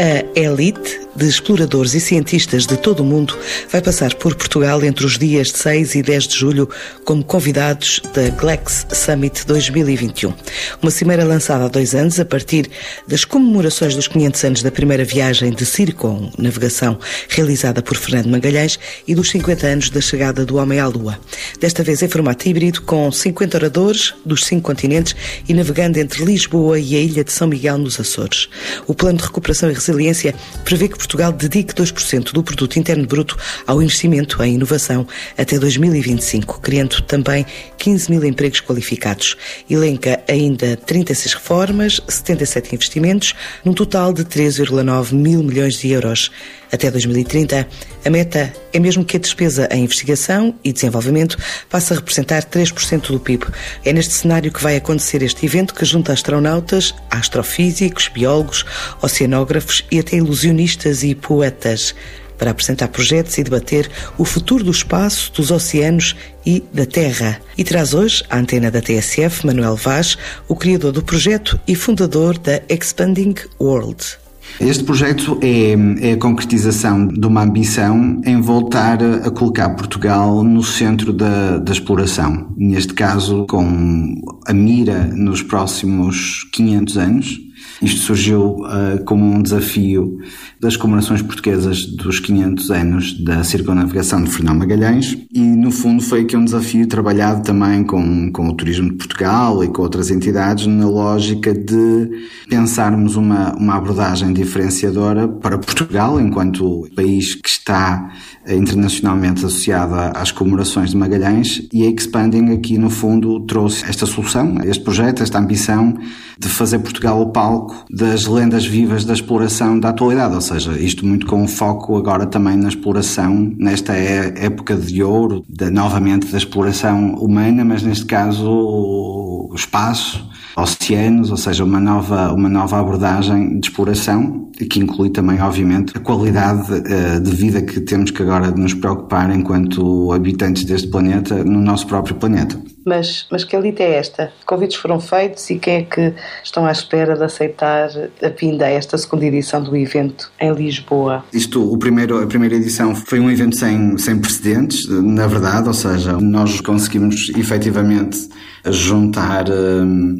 A elite de exploradores e cientistas de todo o mundo vai passar por Portugal entre os dias de 6 e 10 de julho como convidados da GLEX Summit 2021. Uma cimeira lançada há dois anos a partir das comemorações dos 500 anos da primeira viagem de Circon navegação realizada por Fernando Magalhães e dos 50 anos da chegada do homem à Lua. Desta vez em formato híbrido com 50 oradores dos cinco continentes e navegando entre Lisboa e a ilha de São Miguel nos Açores. O plano de recuperação e resiliência prevê que Portugal dedique 2% do produto interno bruto ao investimento em inovação até 2025, criando também 15 mil empregos qualificados. Elenca ainda 36 reformas, 77 investimentos, num total de 3,9 mil milhões de euros. Até 2030, a meta é mesmo que a despesa em investigação e desenvolvimento passe a representar 3% do PIB. É neste cenário que vai acontecer este evento que junta astronautas, astrofísicos, biólogos, oceanógrafos e até ilusionistas e poetas para apresentar projetos e debater o futuro do espaço, dos oceanos e da Terra. E traz hoje à antena da TSF Manuel Vaz, o criador do projeto e fundador da Expanding World. Este projeto é, é, a concretização de uma ambição em voltar a colocar Portugal no centro da, da exploração. Neste caso, com a mira nos próximos 500 anos isto surgiu uh, como um desafio das comemorações portuguesas dos 500 anos da circunnavegação de Fernão Magalhães e, no fundo, foi aqui um desafio trabalhado também com, com o Turismo de Portugal e com outras entidades na lógica de pensarmos uma, uma abordagem diferenciadora para Portugal, enquanto país que está internacionalmente associada às comemorações de Magalhães e a Expanding aqui no fundo trouxe esta solução, este projeto, esta ambição de fazer Portugal o palco das lendas vivas da exploração da atualidade, ou seja, isto muito com foco agora também na exploração, nesta é, época de ouro, de, novamente da exploração humana, mas neste caso o espaço, oceanos, ou seja, uma nova, uma nova abordagem de exploração, que inclui também, obviamente, a qualidade uh, de vida que temos que agora nos preocupar enquanto habitantes deste planeta, no nosso próprio planeta. Mas, mas que elite é esta? Convites foram feitos e quem é que estão à espera de aceitar a vinda a esta segunda edição do evento em Lisboa? Isto, o primeiro, a primeira edição foi um evento sem, sem precedentes, na verdade, ou seja, nós conseguimos efetivamente juntar. Hum,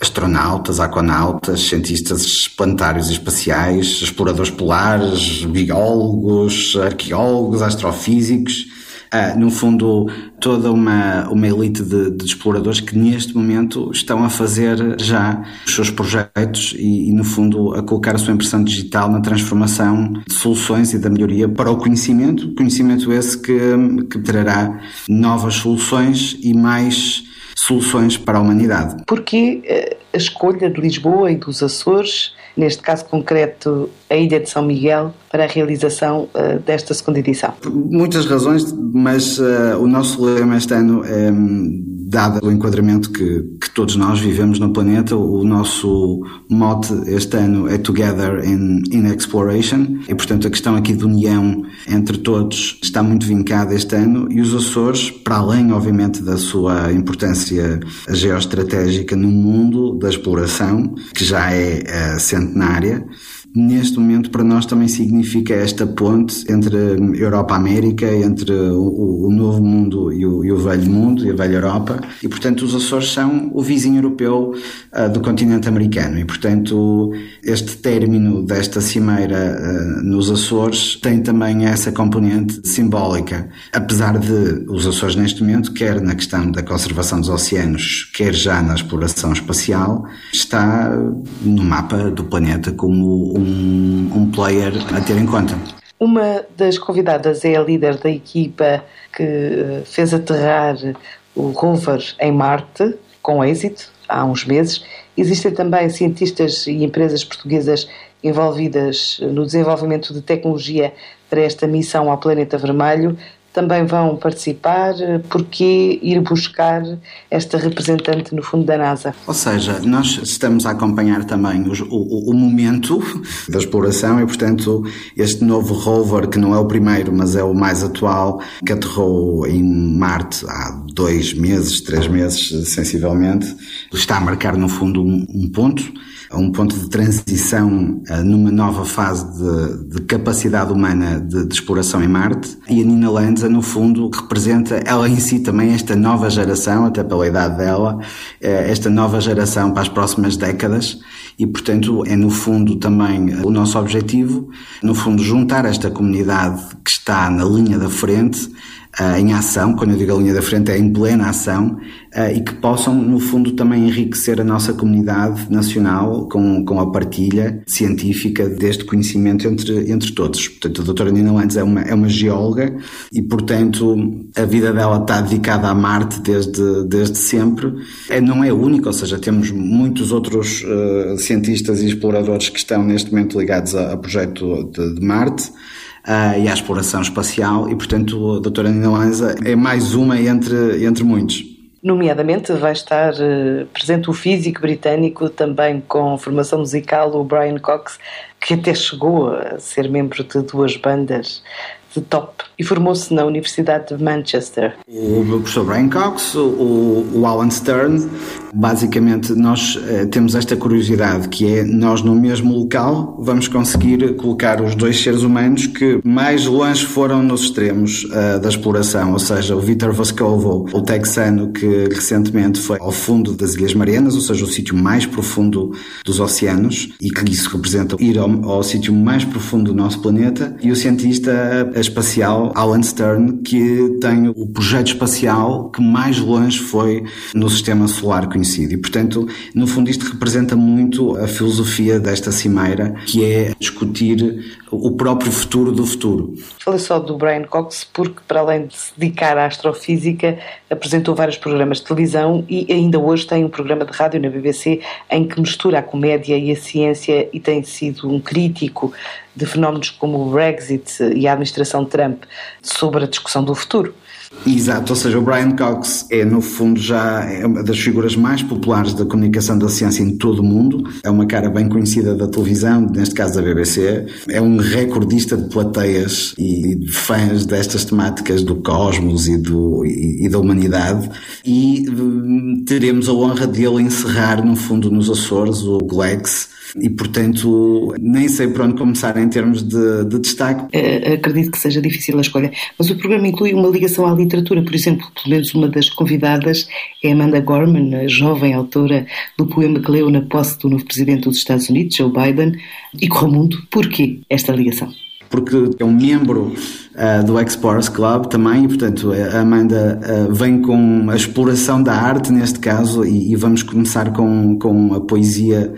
astronautas, aquanautas, cientistas planetários e espaciais, exploradores polares, biólogos, arqueólogos, astrofísicos. Uh, no fundo, toda uma, uma elite de, de, exploradores que neste momento estão a fazer já os seus projetos e, e, no fundo, a colocar a sua impressão digital na transformação de soluções e da melhoria para o conhecimento. Conhecimento esse que, que trará novas soluções e mais soluções para a humanidade. Porquê eh, a escolha de Lisboa e dos Açores, neste caso concreto a Ilha de São Miguel, para a realização uh, desta segunda edição? Muitas razões, mas uh, o nosso lema este ano é dado o enquadramento que, que, todos nós vivemos no planeta, o nosso mote este ano é Together in, in Exploration e, portanto, a questão aqui de união entre todos está muito vincada este ano e os Açores, para além, obviamente, da sua importância geoestratégica no mundo da exploração, que já é uh, centenária, neste momento para nós também significa esta ponte entre Europa-América, entre o, o, novo mundo e o, e o, velho mundo e a velha Europa. E portanto os Açores são o vizinho europeu uh, do continente americano. E portanto este término desta cimeira uh, nos Açores tem também essa componente simbólica. Apesar de os Açores neste momento quer na questão da conservação dos oceanos quer já na exploração espacial está no mapa do planeta como um, um player a ter em conta. Uma das convidadas é a líder da equipa que eh, fez aterrar o rover em Marte, com êxito, há uns meses. Existem também cientistas e empresas portuguesas envolvidas no desenvolvimento de tecnologia para esta missão ao planeta vermelho também vão participar? Porquê ir buscar esta representante no fundo da NASA? Ou seja, nós estamos a acompanhar também os, o, o, momento da exploração e, portanto, este novo rover, que não é o primeiro, mas é o mais atual, que aterrou em Marte há dois meses, três meses, sensivelmente, está a marcar, no fundo, um, um ponto um ponto de transição uh, numa nova fase de, de capacidade humana de, de, exploração em Marte. E a Nina Lanza, no fundo, representa ela em si também esta nova geração, até pela idade dela, uh, esta nova geração para as próximas décadas. E, portanto, é no fundo também o nosso objetivo, no fundo, juntar esta comunidade que está na linha da frente uh, em ação, quando eu digo a linha da frente é em plena ação, uh, e que possam, no fundo, também enriquecer a nossa comunidade nacional com, com a partilha científica deste conhecimento entre, entre todos. Portanto, a doutora Nina Landes é uma, é uma geóloga e, portanto, a vida dela está dedicada a Marte desde, desde sempre. É, não é única, ou seja, temos muitos outros uh, cientistas e exploradores que estão neste momento ligados a, a projeto de, de Marte uh, e à exploração espacial e, portanto, a doutora Nina Lanza é mais uma entre, entre muitos. Nomeadamente vai estar uh, presente o físico britânico também com formação musical, o Brian Cox, que até chegou a ser membro de duas bandas de top e formou-se na Universidade de Manchester. O professor Brian Cox, o, o Alan Stern, basicamente nós eh, temos esta curiosidade que é nós no mesmo local vamos conseguir colocar os dois seres humanos que mais longe foram nos extremos uh, da exploração, ou seja, o Vitor Vescovo, o texano que recentemente foi ao fundo das Ilhas Marianas, ou seja, o sítio mais profundo dos oceanos e que isso representa ir ao, ao sítio mais profundo do nosso planeta, e o cientista espacial Alan Stern, que tem o projeto espacial que mais longe foi no sistema solar conhecido. E, portanto, no fundo, isto representa muito a filosofia desta cimeira, que é discutir o próprio futuro do futuro. Falei só do Brian Cox porque, para além de se dedicar à astrofísica, apresentou vários programas de televisão e ainda hoje tem um programa de rádio na BBC em que mistura a comédia e a ciência e tem sido um crítico de fenómenos como o Brexit e a administração Trump sobre a discussão do futuro. Exato, ou seja, o Brian Cox é no fundo já é uma das figuras mais populares da comunicação da ciência em todo o mundo. É uma cara bem conhecida da televisão, neste caso da BBC. É um recordista de plateias e fãs destas temáticas do cosmos e, do, e, e da humanidade. E hum, teremos a honra de ele encerrar, no fundo, nos Açores, o Glex e, portanto, nem sei por onde começar em termos de, de destaque. Uh, acredito que seja difícil a escolha, mas o programa inclui uma ligação à literatura. Por exemplo, pelo menos uma das convidadas é Amanda Gorman, a jovem autora do poema que leu na posse do novo presidente dos Estados Unidos, Joe Biden, e Corramundo. Porquê esta ligação? porque é um membro uh, do Explorers Club também, e portanto a Amanda uh, vem com a exploração da arte neste caso, e, e, vamos começar com, com a poesia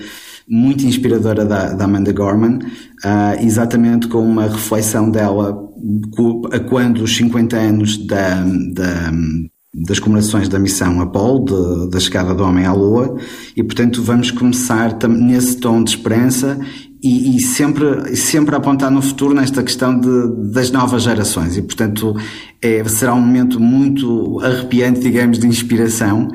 muito inspiradora da, da Amanda Gorman, uh, exatamente com uma reflexão dela a quando os 50 anos da, da das comemorações da missão Apollo, de, da chegada do homem à Lua, e portanto vamos começar nesse tom de esperança e, e, sempre, sempre apontar no futuro nesta questão de, das novas gerações. E, portanto, é, será um momento muito arrepiante, digamos, de inspiração.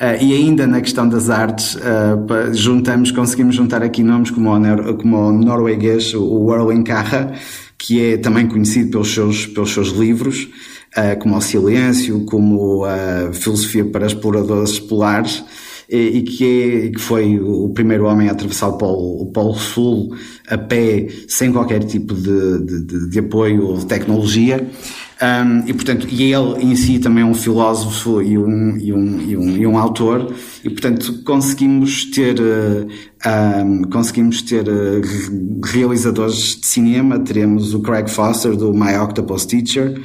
Uh, e ainda na questão das artes, uh, juntamos, conseguimos juntar aqui nomes como o, como o norueguês, o Erling Carra, que é também conhecido pelos seus, pelos seus livros, uh, como O Silêncio, como a Filosofia para Exploradores Polares e que, é, que foi o primeiro homem a atravessar o Polo, o Polo Sul a pé, sem qualquer tipo de, de, de apoio ou de tecnologia. Um, e portanto, e ele em si também é um filósofo e um, e um, e um, e um autor, e portanto conseguimos ter, uh, um, conseguimos ter uh, realizadores de cinema, teremos o Craig Foster do My Octopus Teacher,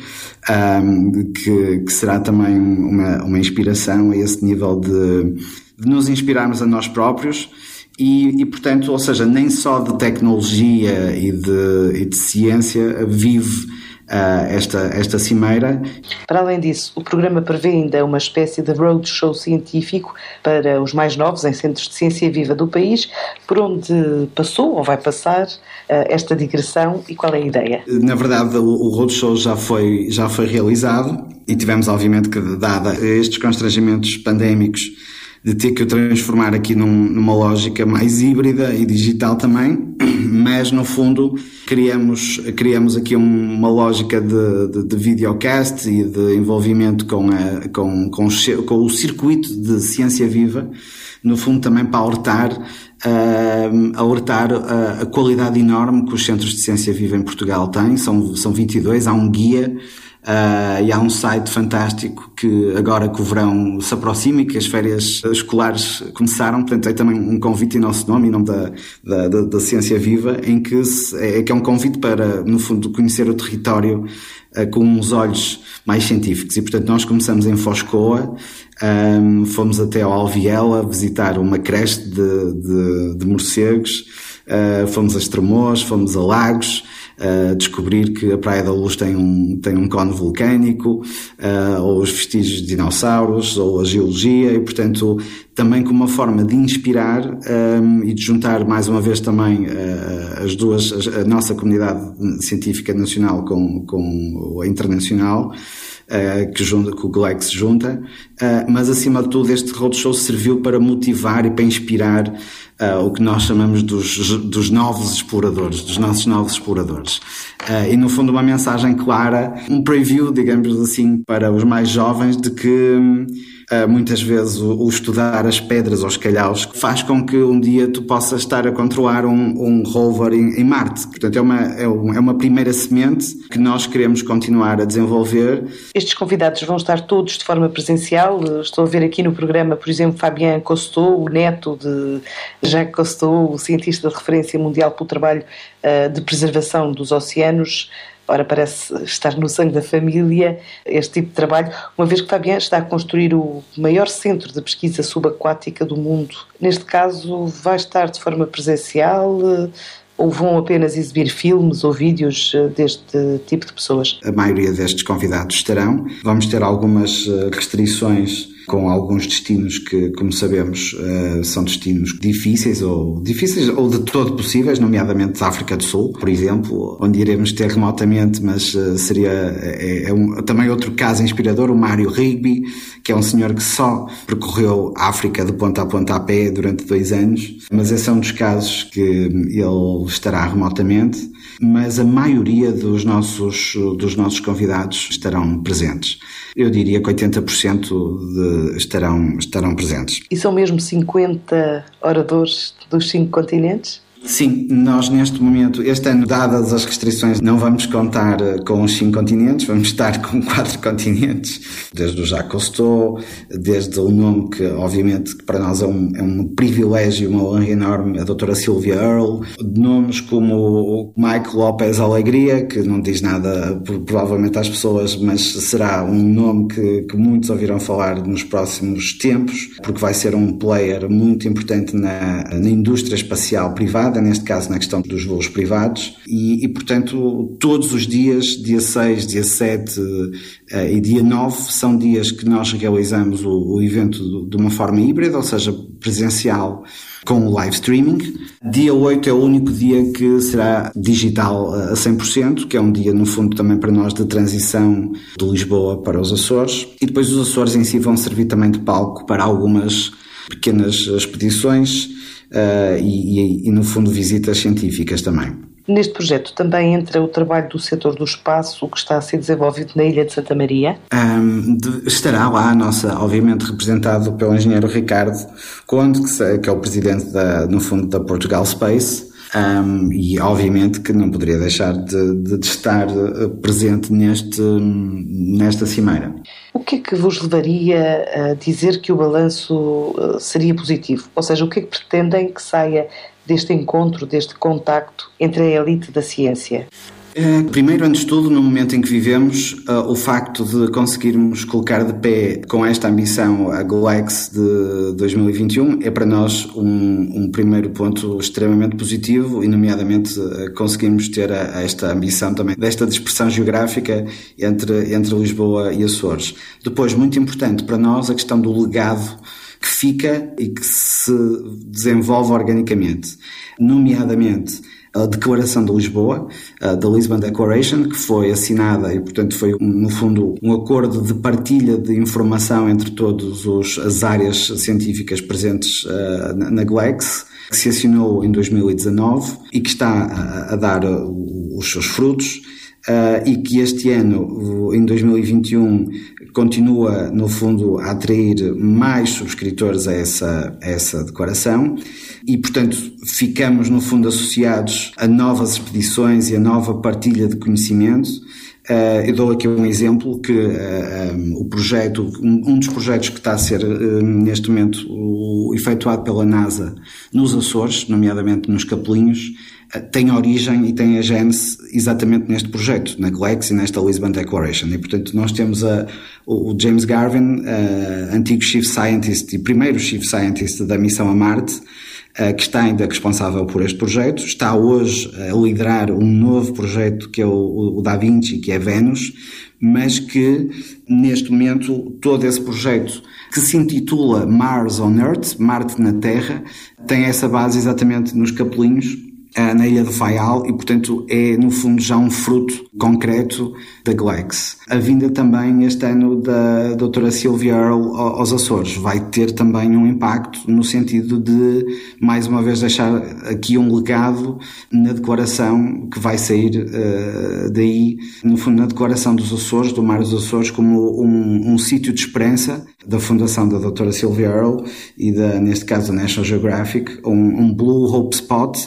que, que será também uma, uma inspiração a esse nível de, de nos inspirarmos a nós próprios e, e, portanto, ou seja, nem só de tecnologia e de, e de ciência vive uh, esta, esta cimeira. Para além disso, o programa prevê ainda uma espécie de roadshow científico para os mais novos em centros de ciência viva do país, por onde passou ou vai passar uh, esta digressão e qual é a ideia? Na verdade, o, o roadshow já foi, já foi realizado e tivemos, obviamente, que, dada estes constrangimentos pandémicos, de ter que o transformar aqui num, numa lógica mais híbrida e digital também, mas no fundo criamos, criamos aqui uma lógica de, de, de videocast e de envolvimento com, a, com, com, com o circuito de ciência viva, no fundo também para alertar, uh, alertar a, a, qualidade enorme que os centros de ciência viva em Portugal têm, são, são 22, há um guia Uh, e há um site fantástico que agora que o verão se aproxima e que as férias escolares começaram, portanto é também um convite em nosso nome, em nome da, da, da, da Ciência Viva, em que, se, é, que é um convite para, no fundo, conhecer o território uh, com uns olhos mais científicos. E portanto nós começamos em Foscoa, um, fomos até ao Alviela visitar uma creche de, de, de morcegos, uh, fomos a Estremoz, fomos a Lagos, descobrir que a Praia da Luz tem um, tem um cone vulcânico, uh, ou os vestígios de dinossauros, ou a geologia, e portanto também como uma forma de inspirar um, e de juntar mais uma vez também uh, as duas, a nossa comunidade científica nacional com, com a internacional, uh, que, junta, que o GLEC se junta, uh, mas acima de tudo este roadshow serviu para motivar e para inspirar uh, o que nós chamamos dos, dos novos exploradores, dos nossos novos exploradores. Uh, e no fundo uma mensagem clara, um preview, digamos assim, para os mais jovens de que muitas vezes o, o, estudar as pedras ou os calhaus faz com que um dia tu possas estar a controlar um, um rover em, em, Marte. Portanto, é uma, é, é uma primeira semente que nós queremos continuar a desenvolver. Estes convidados vão estar todos de forma presencial. Estou a ver aqui no programa, por exemplo, Fabien Cousteau, o neto de Jacques Cousteau, o cientista de referência mundial pelo trabalho uh, de preservação dos oceanos. Ora, parece estar no sangue da família este tipo de trabalho, uma vez que Fabian está a construir o maior centro de pesquisa subaquática do mundo. Neste caso, vai estar de forma presencial eh, ou vão apenas exibir filmes ou vídeos eh, deste tipo de pessoas? A maioria destes convidados estarão. Vamos ter algumas restrições com alguns destinos que, como sabemos, uh, são destinos difíceis ou difíceis ou de todo possíveis, nomeadamente a África do Sul, por exemplo, onde iremos ter remotamente, mas uh, seria é, é um, também outro caso inspirador, o Mário Rigby, que é um senhor que só percorreu a África de ponta a ponta a pé durante dois anos, mas esse é um dos casos que ele estará remotamente, mas a maioria dos nossos, dos nossos convidados estarão presentes. Eu diria que 80% de estarão, estarão presentes. E são mesmo 50 oradores dos cinco continentes? Sim, nós neste momento, este ano, dadas as restrições, não vamos contar eh, com os cinco continentes, vamos estar com quatro continentes, desde o Jacques Cousteau, desde o nome que, obviamente, para nós é um, é um privilégio, uma honra enorme, a doutora Sylvia Earle, nomes como o Mike Lopes Alegria, que não diz nada provavelmente às pessoas, mas será um nome que, que muitos ouvirão falar nos próximos tempos, porque vai ser um player muito importante na, na indústria espacial privada, privada, neste caso na questão dos voos privados, e, e portanto todos os dias, dia 6, dia 7 uh, eh, e dia 9, são dias que nós realizamos o, o evento de uma forma híbrida, ou seja, presencial com o live streaming. Dia 8 é o único dia que será digital a 100%, que é um dia, no fundo, também para nós de transição de Lisboa para os Açores. E depois os Açores em si vão servir também de palco para algumas pequenas expedições uh, e, e, no fundo, visitas científicas também. Neste projeto também entra o trabalho do setor do espaço, que está a ser desenvolvido na Ilha de Santa Maria? Um, de, estará lá a nossa, obviamente representado pelo engenheiro Ricardo Conde, que, que é o presidente, da, no fundo, da Portugal Space, um, e obviamente que não poderia deixar de, de, estar eh, presente neste, nesta cimeira. O que é que vos levaria a dizer que o balanço eh, seria positivo? Ou seja, o que é que pretendem que saia deste encontro, deste contacto entre a elite da ciência? Eh, primeiro, antes de tudo, no momento em que vivemos, uh, o facto de conseguirmos colocar de pé com esta ambição a GoEx de 2021 é para nós um, um primeiro ponto extremamente positivo e, nomeadamente, uh, conseguimos ter a, a esta ambição também desta dispersão geográfica entre, entre Lisboa e Açores. Depois, muito importante para nós, a questão do legado que fica e que se desenvolve organicamente, nomeadamente a Declaração de Lisboa, da Lisbon Declaration, que foi assinada e, portanto, foi, no fundo, um acordo de partilha de informação entre todas as áreas científicas presentes uh, na GLEX, que se assinou em 2019 e que está a, a dar os seus frutos. Uh, e que este ano, em 2021, continua, no fundo, a atrair mais subscritores a essa, a essa declaração e, portanto, ficamos, no fundo, associados a novas expedições e a nova partilha de conhecimento. Uh, eu dou aqui um exemplo que uh, eh, um, o projeto, um, um, dos projetos que está a ser uh, neste momento o, efetuado pela NASA nos Açores, nomeadamente nos Capelinhos, tem origem e tem a gênese exatamente neste projeto, na GLEX e nesta Lisbon Declaration. E, portanto, nós temos a, o James Garvin, antigo Chief Scientist e primeiro Chief Scientist da missão a Marte, que está ainda responsável por este projeto, está hoje a liderar um novo projeto que é o, o Da Vinci, que é Vênus, mas que neste momento todo esse projeto que se intitula Mars on Earth, Marte na Terra, tem essa base exatamente nos capelinhos na ilha de Faial e, portanto, é no fundo já um fruto concreto da GLEX. A vinda também este ano da doutora Sylvia Earle aos Açores vai ter também um impacto no sentido de, mais uma vez, deixar aqui um legado na declaração que vai sair uh, daí, no fundo, na declaração dos Açores, do Mar dos Açores, como um, um sítio de esperança da fundação da doutora Sylvia Earle e da, neste caso, da National Geographic, um, um Blue Hope Spot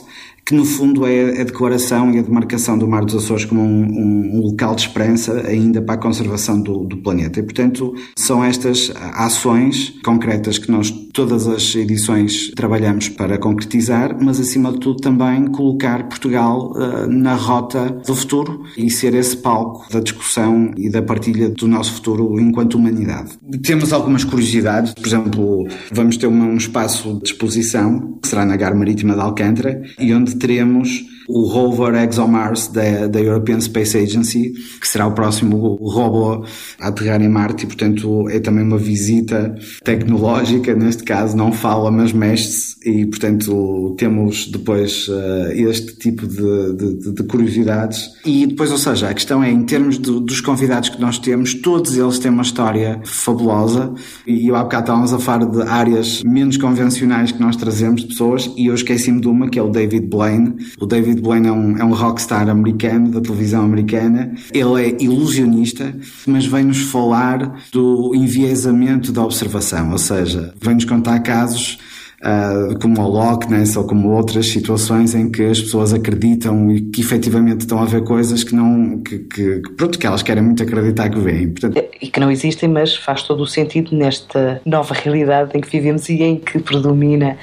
que no fundo é a declaração e a demarcação do Mar dos Açores como um, um local de esperança ainda para a conservação do, do, planeta. E, portanto, são estas ações concretas que nós, todas as edições, trabalhamos para concretizar, mas acima de tudo também colocar Portugal uh, na rota do futuro e ser esse palco da discussão e da partilha do nosso futuro enquanto humanidade. Temos algumas curiosidades, por exemplo, vamos ter um espaço de exposição que será na Gar Marítima de Alcântara e onde teremos o rover ExoMars da, da European Space Agency, que será o próximo robô a aterrar em Marte e, portanto, é também uma visita tecnológica, neste caso não fala, mas mexe-se e, portanto, temos depois uh, este tipo de, de, de, curiosidades. E depois, ou seja, a questão é, em termos de, dos convidados que nós temos, todos eles têm uma história fabulosa e eu há bocado estávamos a falar de áreas menos convencionais que nós trazemos de pessoas e eu esqueci-me de uma, que é o David Blaine. O David David Blaine é um, é um rockstar americano, da televisão americana. Ele é ilusionista, mas vem-nos falar do enviesamento da observação, ou seja, vem-nos contar casos Uh, como o Loch ou como outras situações em que as pessoas acreditam e que efetivamente estão a ver coisas que não que, que, pronto, que elas querem muito acreditar que veem. Portanto... E que não existem, mas faz todo o sentido nesta nova realidade em que vivemos e em que predomina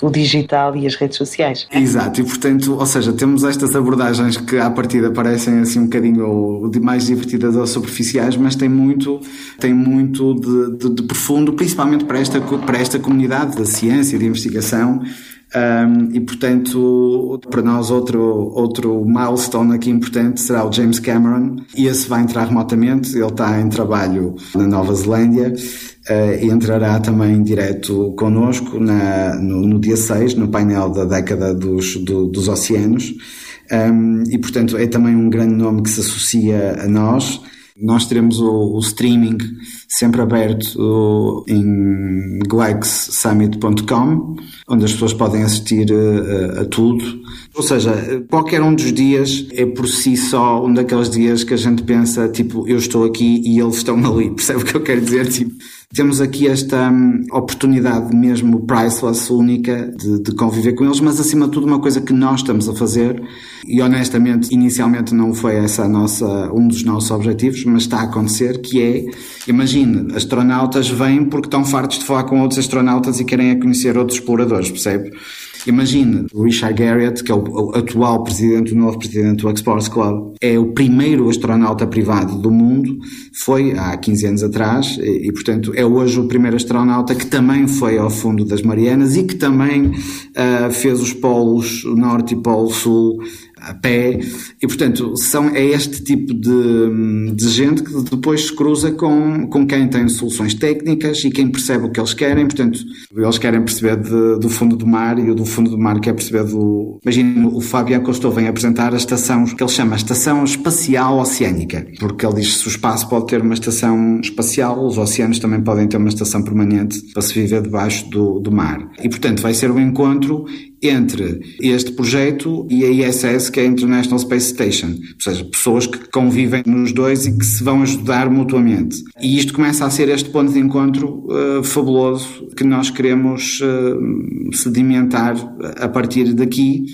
o digital e as redes sociais. Exato, e portanto, ou seja, temos estas abordagens que à partida parecem assim um bocadinho mais divertidas ou superficiais, mas tem muito, tem muito de, de, de profundo, principalmente para esta, para esta comunidade da ciência, de investigação, um, e portanto, para nós, outro, outro milestone aqui importante será o James Cameron. E esse vai entrar remotamente, ele está em trabalho na Nova Zelândia uh, e entrará também direto connosco na, no, no, dia 6, no painel da década dos, do, dos oceanos. Um, e portanto, é também um grande nome que se associa a nós. Nós teremos o, o streaming sempre aberto em glexsummit.com, onde as pessoas podem assistir a, eh, a, tudo. Ou seja, qualquer um dos dias é por si só um daqueles dias que a gente pensa, tipo, eu estou aqui e eles estão ali. Percebe o que eu quero dizer? Tipo, temos aqui esta hum, oportunidade mesmo priceless, única, de, de, conviver com eles, mas acima de tudo uma coisa que nós estamos a fazer e honestamente, inicialmente não foi essa nossa, um dos nossos objetivos, mas está a acontecer, que é, imagine, astronautas vêm porque estão fartos de falar com outros astronautas e querem conhecer outros exploradores, percebe? Imagine, Richard Garriott, que é o atual presidente, o novo presidente do Explorers Club, é o primeiro astronauta privado do mundo, foi há 15 anos atrás, e, e portanto é hoje o primeiro astronauta que também foi ao fundo das Marianas e que também uh, fez os polos norte e polo sul a pé, e portanto são, é este tipo de, de gente que depois se cruza com, com quem tem soluções técnicas e quem percebe o que eles querem, portanto eles querem perceber de, do fundo do mar e o do fundo do mar quer perceber do... Imagina, o Fábio Acosto vem apresentar a estação que ele chama Estação Espacial Oceânica, porque ele diz que se o espaço pode ter uma estação espacial, os oceanos também podem ter uma estação permanente para se viver debaixo do, do mar. E portanto vai ser um encontro entre este projeto e a ISS, que é a International Space Station. Ou seja, pessoas que convivem nos dois e que se vão ajudar mutuamente. E isto começa a ser este ponto de encontro uh, fabuloso que nós queremos uh, sedimentar a partir daqui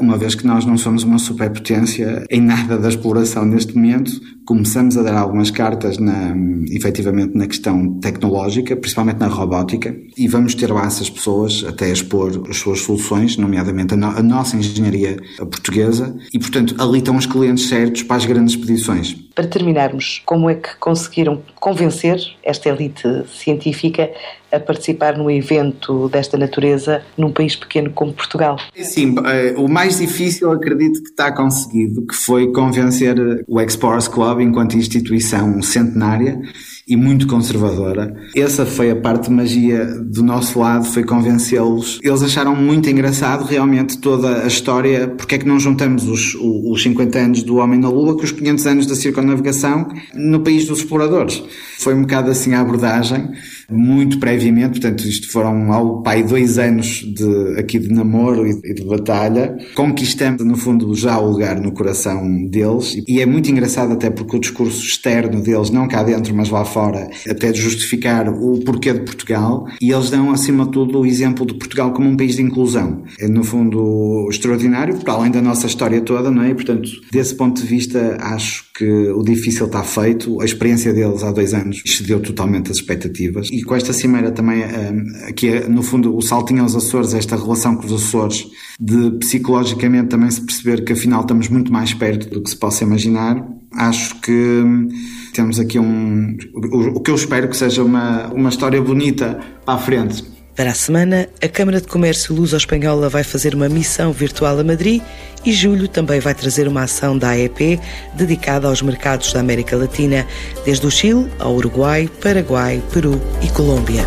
uma vez que nós não somos uma superpotência em nada da exploração neste momento, começamos a dar algumas cartas na, efetivamente na questão tecnológica, principalmente na robótica, e vamos ter lá essas pessoas até expor as suas soluções, nomeadamente a, no, a nossa engenharia portuguesa, e portanto ali estão os clientes certos para as grandes expedições. Para terminarmos, como é que conseguiram convencer esta elite científica a participar num evento desta natureza num país pequeno como Portugal? Sim, eh, o mais difícil acredito que está conseguido, que foi convencer o Explorers Club enquanto instituição centenária e muito conservadora. Essa foi a parte de magia do nosso lado, foi convencê-los. Eles acharam muito engraçado realmente toda a história, porque é que não juntamos os, os 50 anos do Homem na Lua com os 500 anos da circunnavigação no país dos exploradores. Foi um bocado assim a abordagem muito previamente, portanto, isto foram ao pai dois anos de, aqui de namoro e de batalha. Conquistamos, no fundo, já o lugar no coração deles e é muito engraçado até porque o discurso externo deles, não cá dentro, mas lá fora, até de justificar o porquê de Portugal e eles dão, acima de tudo, o exemplo de Portugal como um país de inclusão. É, no fundo, extraordinário, para além da nossa história toda, não é? E, portanto, desse ponto de vista, acho que o difícil está feito. A experiência deles há dois anos excedeu totalmente as expectativas e com esta cimeira também, eh, que é no fundo o saltinho aos Açores, esta relação com os Açores, de psicologicamente também se perceber que afinal estamos muito mais perto do que se possa imaginar, acho que hum, temos aqui um. O que eu espero que seja uma, uma história bonita para a frente. Para a semana, a Câmara de Comércio Luso-Espanhola vai fazer uma missão virtual a Madrid e julho também vai trazer uma ação da AEP dedicada aos mercados da América Latina, desde o Chile ao Uruguai, Paraguai, Peru e Colômbia.